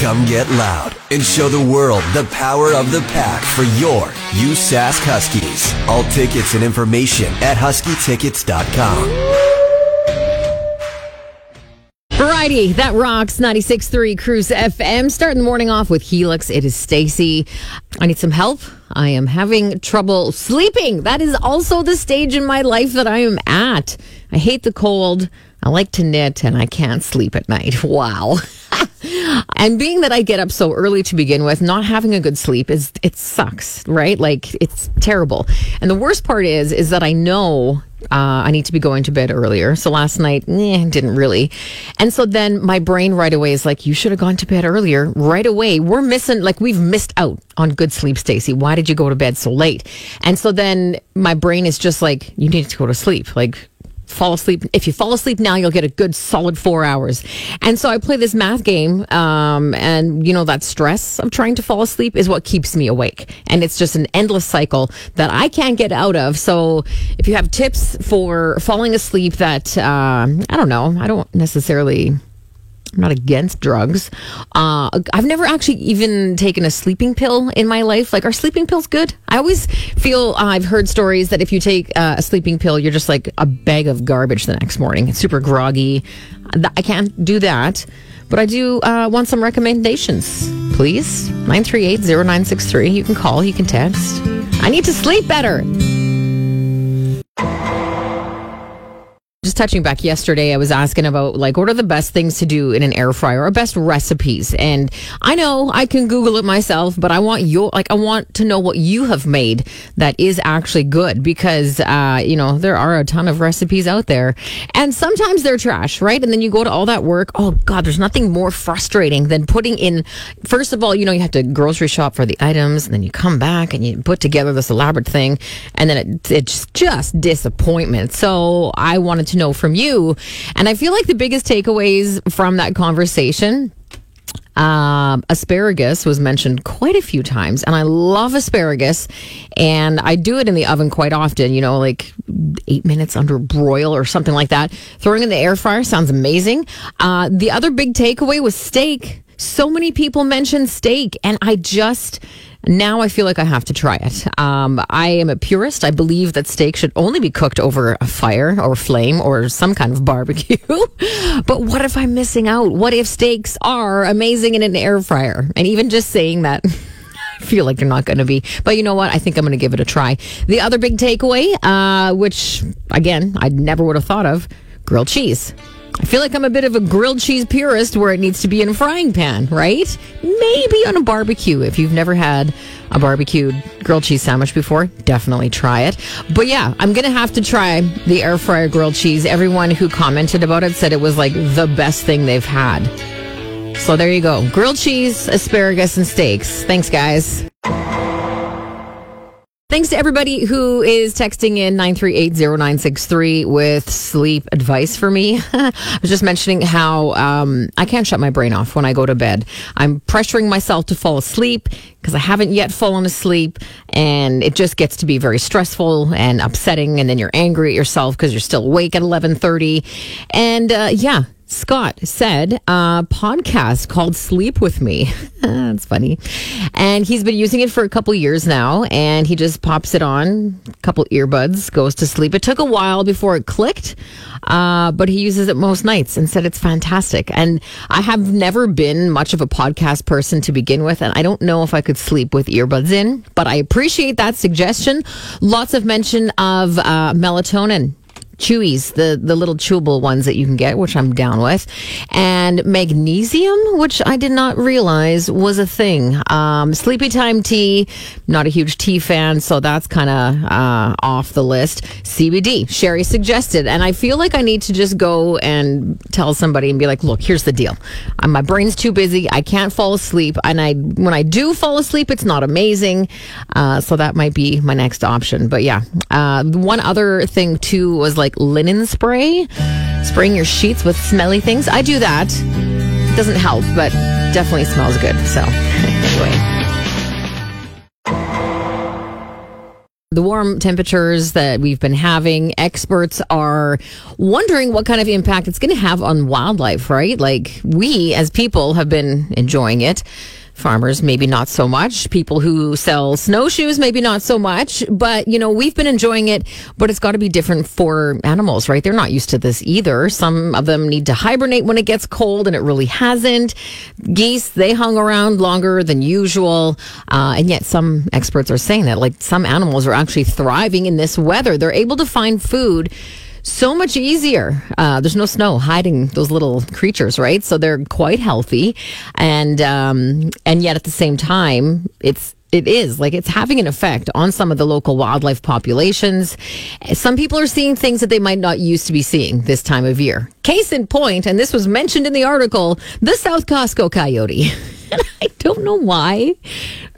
Come get loud and show the world the power of the pack for your USask Huskies. All tickets and information at huskytickets.com. Variety that rocks 96.3 Cruise FM. Starting the morning off with Helix. It is Stacy. I need some help. I am having trouble sleeping. That is also the stage in my life that I am at. I hate the cold. I like to knit and I can't sleep at night. Wow. And being that I get up so early to begin with, not having a good sleep is it sucks, right? Like it's terrible. And the worst part is is that I know uh, I need to be going to bed earlier. So last night, eh, didn't really. And so then my brain right away is like, you should have gone to bed earlier. Right away, we're missing, like, we've missed out on good sleep, Stacy. Why did you go to bed so late? And so then my brain is just like, you need to go to sleep. Like, fall asleep. If you fall asleep now, you'll get a good solid four hours. And so I play this math game, um, and you know that stress of trying to fall asleep is what keeps me awake, and it's just an endless cycle that I can't get out of. So if you have tips for falling asleep, that uh, I don't know, I don't necessarily I'm not against drugs. Uh, I've never actually even taken a sleeping pill in my life. Like, are sleeping pills good? I always feel uh, I've heard stories that if you take uh, a sleeping pill, you're just like a bag of garbage the next morning. It's super groggy. I can't do that. But I do uh, want some recommendations, please. 938 0963. You can call, you can text. I need to sleep better. Just touching back yesterday, I was asking about like what are the best things to do in an air fryer or best recipes. And I know I can Google it myself, but I want your like I want to know what you have made that is actually good because uh, you know there are a ton of recipes out there, and sometimes they're trash, right? And then you go to all that work. Oh God, there's nothing more frustrating than putting in. First of all, you know you have to grocery shop for the items, and then you come back and you put together this elaborate thing, and then it, it's just disappointment. So I wanted to know from you. And I feel like the biggest takeaways from that conversation um, asparagus was mentioned quite a few times, and I love asparagus, and I do it in the oven quite often. You know, like eight minutes under broil or something like that. Throwing in the air fryer sounds amazing. Uh, the other big takeaway was steak. So many people mentioned steak, and I just now I feel like I have to try it. Um, I am a purist. I believe that steak should only be cooked over a fire or flame or some kind of barbecue. but what if I'm missing out? What if steaks are amazing in an air fryer? And even just saying that. I feel like they're not going to be. But you know what? I think I'm going to give it a try. The other big takeaway, uh, which again, I never would have thought of grilled cheese. I feel like I'm a bit of a grilled cheese purist where it needs to be in a frying pan, right? Maybe on a barbecue. If you've never had a barbecued grilled cheese sandwich before, definitely try it. But yeah, I'm going to have to try the air fryer grilled cheese. Everyone who commented about it said it was like the best thing they've had. So there you go. Grilled cheese, asparagus, and steaks. Thanks, guys. Thanks to everybody who is texting in 9380963 with sleep advice for me. I was just mentioning how um, I can't shut my brain off when I go to bed. I'm pressuring myself to fall asleep because I haven't yet fallen asleep and it just gets to be very stressful and upsetting and then you're angry at yourself because you're still awake at 11:30. And uh, yeah, Scott said a podcast called Sleep With Me. That's funny. And he's been using it for a couple years now and he just pops it on, a couple earbuds, goes to sleep. It took a while before it clicked, uh, but he uses it most nights and said it's fantastic. And I have never been much of a podcast person to begin with, and I don't know if I could sleep with earbuds in, but I appreciate that suggestion. Lots of mention of uh, melatonin chewies, the, the little chewable ones that you can get, which I'm down with, and magnesium, which I did not realize was a thing. Um, sleepy time tea, not a huge tea fan, so that's kind of uh, off the list. CBD, Sherry suggested, and I feel like I need to just go and tell somebody and be like, look, here's the deal. Uh, my brain's too busy. I can't fall asleep, and I when I do fall asleep, it's not amazing. Uh, so that might be my next option. But yeah, uh, one other thing too was like like linen spray, spraying your sheets with smelly things. I do that. It doesn't help, but definitely smells good. So, anyway. the warm temperatures that we've been having, experts are wondering what kind of impact it's going to have on wildlife, right? Like we as people have been enjoying it. Farmers, maybe not so much. People who sell snowshoes, maybe not so much. But, you know, we've been enjoying it, but it's got to be different for animals, right? They're not used to this either. Some of them need to hibernate when it gets cold, and it really hasn't. Geese, they hung around longer than usual. Uh, and yet, some experts are saying that, like, some animals are actually thriving in this weather. They're able to find food so much easier. Uh, there's no snow hiding those little creatures, right? So they're quite healthy, and um, and yet at the same time, it's it is like it's having an effect on some of the local wildlife populations. Some people are seeing things that they might not used to be seeing this time of year. Case in point, and this was mentioned in the article, the South Costco coyote. I don't know why.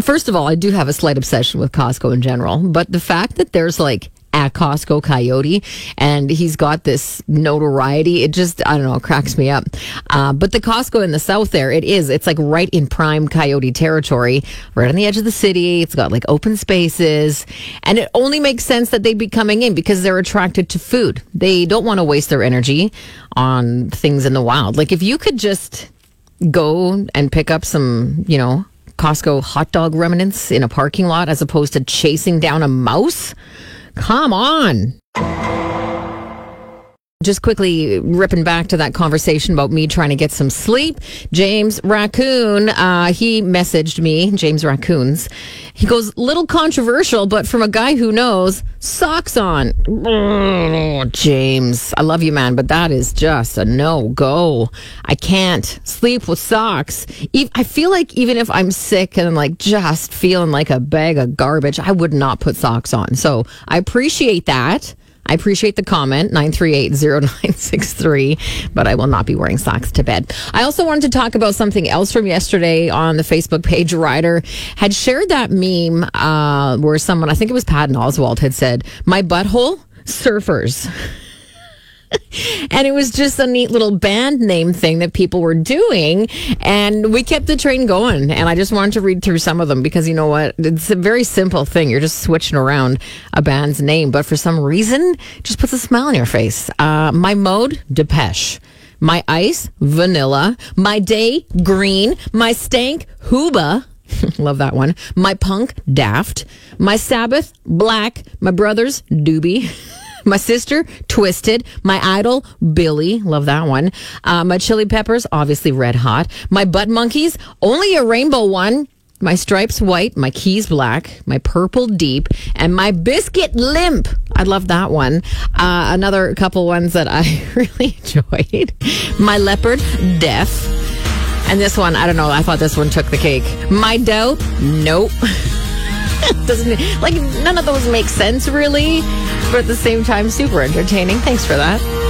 First of all, I do have a slight obsession with Costco in general, but the fact that there's like at Costco Coyote, and he's got this notoriety. It just, I don't know, cracks me up. Uh, but the Costco in the south there, it is. It's like right in prime Coyote territory, right on the edge of the city. It's got like open spaces, and it only makes sense that they'd be coming in because they're attracted to food. They don't want to waste their energy on things in the wild. Like if you could just go and pick up some, you know, Costco hot dog remnants in a parking lot as opposed to chasing down a mouse Come on. Just quickly ripping back to that conversation about me trying to get some sleep. James Raccoon, uh, he messaged me, James Raccoons. He goes, little controversial, but from a guy who knows, socks on. Oh, James, I love you, man, but that is just a no go. I can't sleep with socks. I feel like even if I'm sick and like just feeling like a bag of garbage, I would not put socks on. So I appreciate that. I appreciate the comment, 938-0963, but I will not be wearing socks to bed. I also wanted to talk about something else from yesterday on the Facebook page. Ryder had shared that meme uh, where someone, I think it was Patton Oswalt, had said, my butthole, surfers. and it was just a neat little band name thing that people were doing. And we kept the train going. And I just wanted to read through some of them because you know what? It's a very simple thing. You're just switching around a band's name, but for some reason, just puts a smile on your face. Uh, my mode, Depeche. My ice, vanilla. My day, green. My stank, Hooba. Love that one. My punk, daft. My Sabbath, black. My brothers, doobie. My sister, Twisted. My idol, Billy. Love that one. Uh, my chili peppers, obviously red hot. My butt monkeys, only a rainbow one. My stripes white, my keys black, my purple deep, and my biscuit limp. I love that one. Uh, another couple ones that I really enjoyed. My Leppard Def. And this one, I don't know. I thought this one took the cake. My doubt, nope. Doesn't like none of those make sense really, but at the same time, super entertaining. Thanks for that.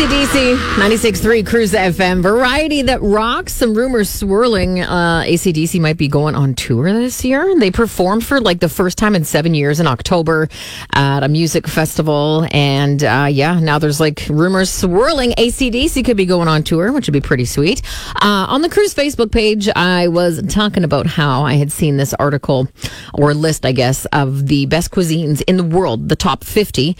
ACDC 96.3 Cruise FM. Variety that rocks. Some rumors swirling. Uh, ACDC might be going on tour this year. They performed for like the first time in seven years in October at a music festival. And uh, yeah, now there's like rumors swirling. ACDC could be going on tour, which would be pretty sweet. Uh, on the Cruise Facebook page, I was talking about how I had seen this article or list, I guess, of the best cuisines in the world, the top 50.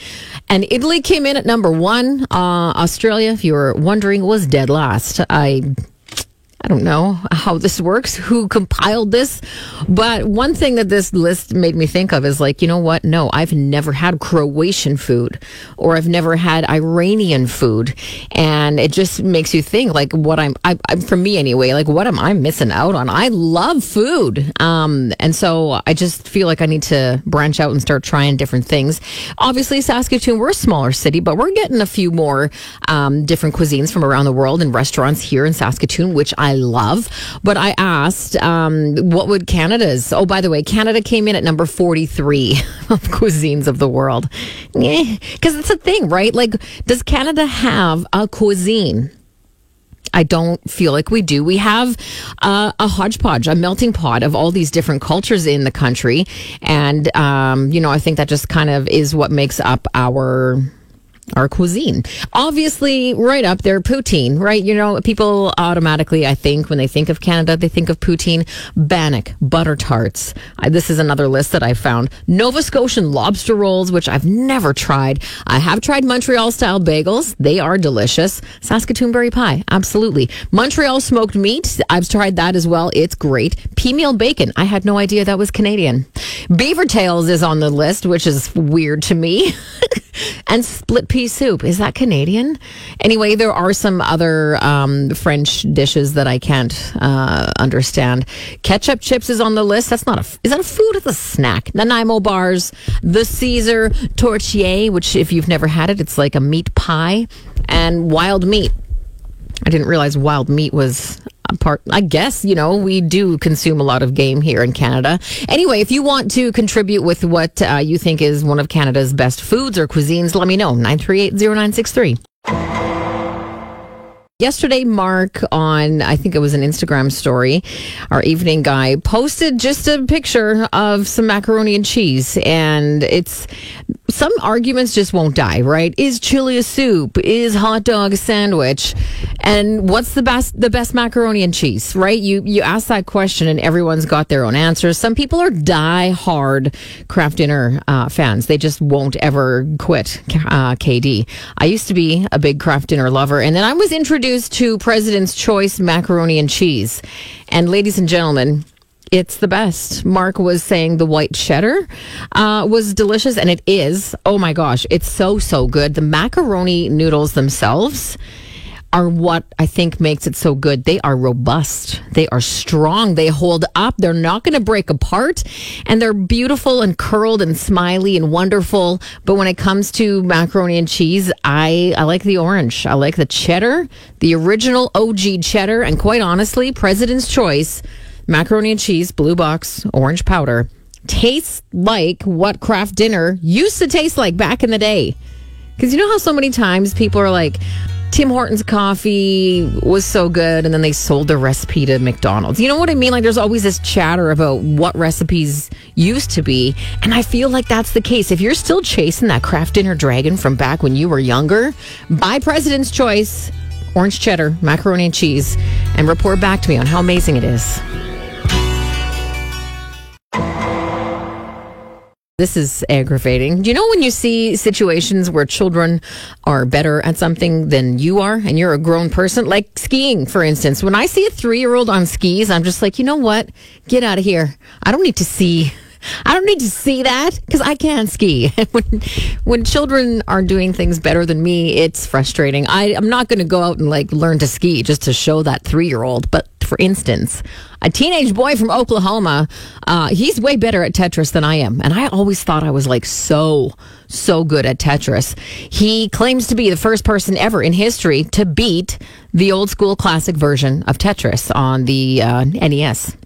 And Italy came in at number one. Uh, Australia, if you were wondering, was dead last. I I don't know how this works, who compiled this, but one thing that this list made me think of is like, you know what? No, I've never had Croatian food or I've never had Iranian food. And it just makes you think like what I'm, I, I for me anyway, like what am I missing out on? I love food. Um, and so I just feel like I need to branch out and start trying different things. Obviously, Saskatoon, we're a smaller city, but we're getting a few more, um, different cuisines from around the world and restaurants here in Saskatoon, which I I love. But I asked, um, what would Canada's? Oh, by the way, Canada came in at number 43 of cuisines of the world. Because it's a thing, right? Like, does Canada have a cuisine? I don't feel like we do. We have uh, a hodgepodge, a melting pot of all these different cultures in the country. And, um, you know, I think that just kind of is what makes up our our cuisine. Obviously, right up there, poutine, right? You know, people automatically, I think, when they think of Canada, they think of poutine, bannock, butter tarts. Uh, this is another list that I found. Nova Scotian lobster rolls, which I've never tried. I have tried Montreal style bagels. They are delicious. Saskatoon berry pie, absolutely. Montreal smoked meat. I've tried that as well. It's great. Pea meal bacon. I had no idea that was Canadian. Beaver tails is on the list, which is weird to me. and split pea soup. Is that Canadian? Anyway, there are some other um, French dishes that I can't uh, understand. Ketchup chips is on the list. That's not a. Is that a food? It's a snack. Nanaimo bars, the Caesar tourtière, which if you've never had it, it's like a meat pie, and wild meat. I didn't realize wild meat was part. I guess, you know, we do consume a lot of game here in Canada. Anyway, if you want to contribute with what uh, you think is one of Canada's best foods or cuisines, let me know. 938 0963. Yesterday, Mark on, I think it was an Instagram story, our evening guy posted just a picture of some macaroni and cheese. And it's some arguments just won't die, right? Is chili a soup? Is hot dog a sandwich? And what's the best the best macaroni and cheese, right? You you ask that question and everyone's got their own answers. Some people are die hard Kraft Dinner uh, fans. They just won't ever quit uh, KD. I used to be a big Kraft Dinner lover, and then I was introduced to President's Choice macaroni and cheese. And ladies and gentlemen, it's the best. Mark was saying the white cheddar uh, was delicious, and it is. Oh my gosh, it's so, so good. The macaroni noodles themselves are what I think makes it so good. They are robust. They are strong. They hold up. They're not going to break apart. And they're beautiful and curled and smiley and wonderful. But when it comes to macaroni and cheese, I, I like the orange. I like the cheddar, the original OG cheddar. And quite honestly, President's Choice macaroni and cheese, blue box, orange powder tastes like what Kraft Dinner used to taste like back in the day. Because you know how so many times people are like, Tim Hortons coffee was so good, and then they sold the recipe to McDonald's. You know what I mean? Like, there's always this chatter about what recipes used to be, and I feel like that's the case. If you're still chasing that Kraft Dinner Dragon from back when you were younger, buy President's Choice, orange cheddar, macaroni and cheese, and report back to me on how amazing it is. This is aggravating. Do you know when you see situations where children are better at something than you are and you're a grown person? Like skiing, for instance. When I see a three year old on skis, I'm just like, you know what? Get out of here. I don't need to see. I don't need to see that because I can't ski. when, when children are doing things better than me, it's frustrating. I, I'm not going to go out and like learn to ski just to show that three year old. But for instance, a teenage boy from Oklahoma, uh, he's way better at Tetris than I am. And I always thought I was like so, so good at Tetris. He claims to be the first person ever in history to beat the old school classic version of Tetris on the uh, NES.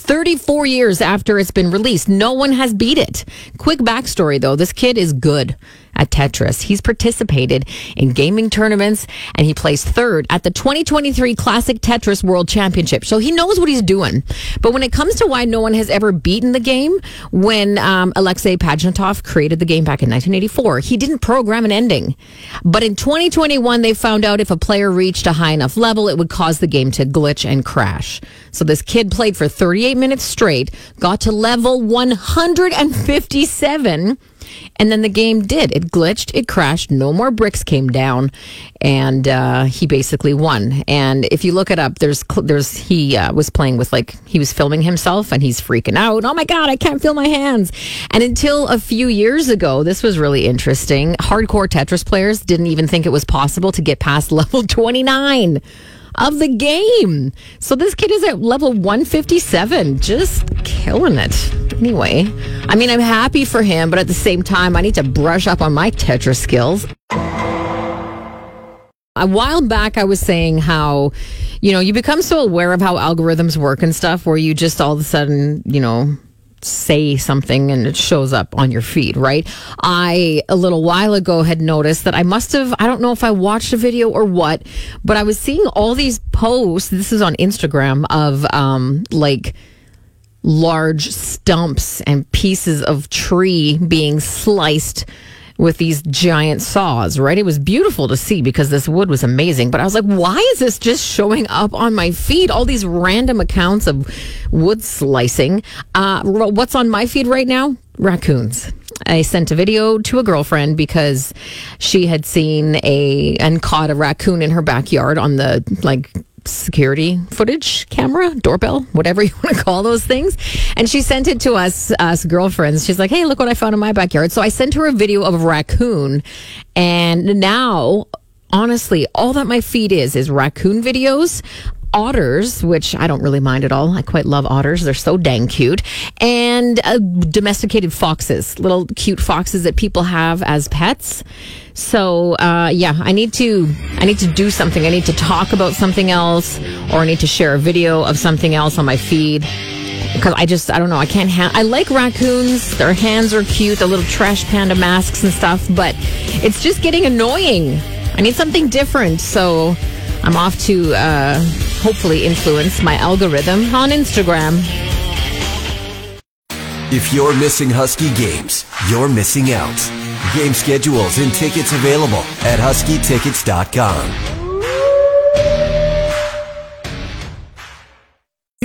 34 years after it's been released, no one has beat it. Quick backstory though this kid is good at Tetris. He's participated in gaming tournaments and he placed third at the 2023 Classic Tetris World Championship. So he knows what he's doing. But when it comes to why no one has ever beaten the game, when um, Alexei Pajitnov created the game back in 1984, he didn't program an ending. But in 2021, they found out if a player reached a high enough level, it would cause the game to glitch and crash. So this kid played for 38 minutes straight, got to level 157 and then the game did. It glitched, it crashed, no more bricks came down, and uh, he basically won. And if you look it up, there's there's he uh, was playing with like he was filming himself, and he's freaking out. Oh my god, I can't feel my hands. And until a few years ago, this was really interesting. Hardcore Tetris players didn't even think it was possible to get past level 29 of the game. So this kid is at level 157, just killing it. Anyway, I mean, I'm happy for him, but at the same time, I need to brush up on my Tetris skills. A while back, I was saying how, you know, you become so aware of how algorithms work and stuff where you just all of a sudden, you know, say something and it shows up on your feed, right? I, a little while ago, had noticed that I must have, I don't know if I watched a video or what, but I was seeing all these posts. This is on Instagram of um, like, large stumps and pieces of tree being sliced with these giant saws, right? It was beautiful to see because this wood was amazing. But I was like, why is this just showing up on my feed? All these random accounts of wood slicing. Uh, what's on my feed right now? Raccoons. I sent a video to a girlfriend because she had seen a and caught a raccoon in her backyard on the like security footage camera, doorbell, whatever you want to call those things. And she sent it to us, us girlfriends. She's like, hey, look what I found in my backyard. So I sent her a video of a raccoon. And now, honestly, all that my feed is, is raccoon videos otters, which I don't really mind at all. I quite love otters. They're so dang cute. And uh, domesticated foxes, little cute foxes that people have as pets. So, uh, yeah, I need to, I need to do something. I need to talk about something else or I need to share a video of something else on my feed. Because I just, I don't know, I can't have, I like raccoons. Their hands are cute, the little trash panda masks and stuff, but it's just getting annoying. I need something different. So, I'm off to uh, hopefully influence my algorithm on Instagram. If you're missing Husky games, you're missing out. Game schedules and tickets available at huskytickets.com.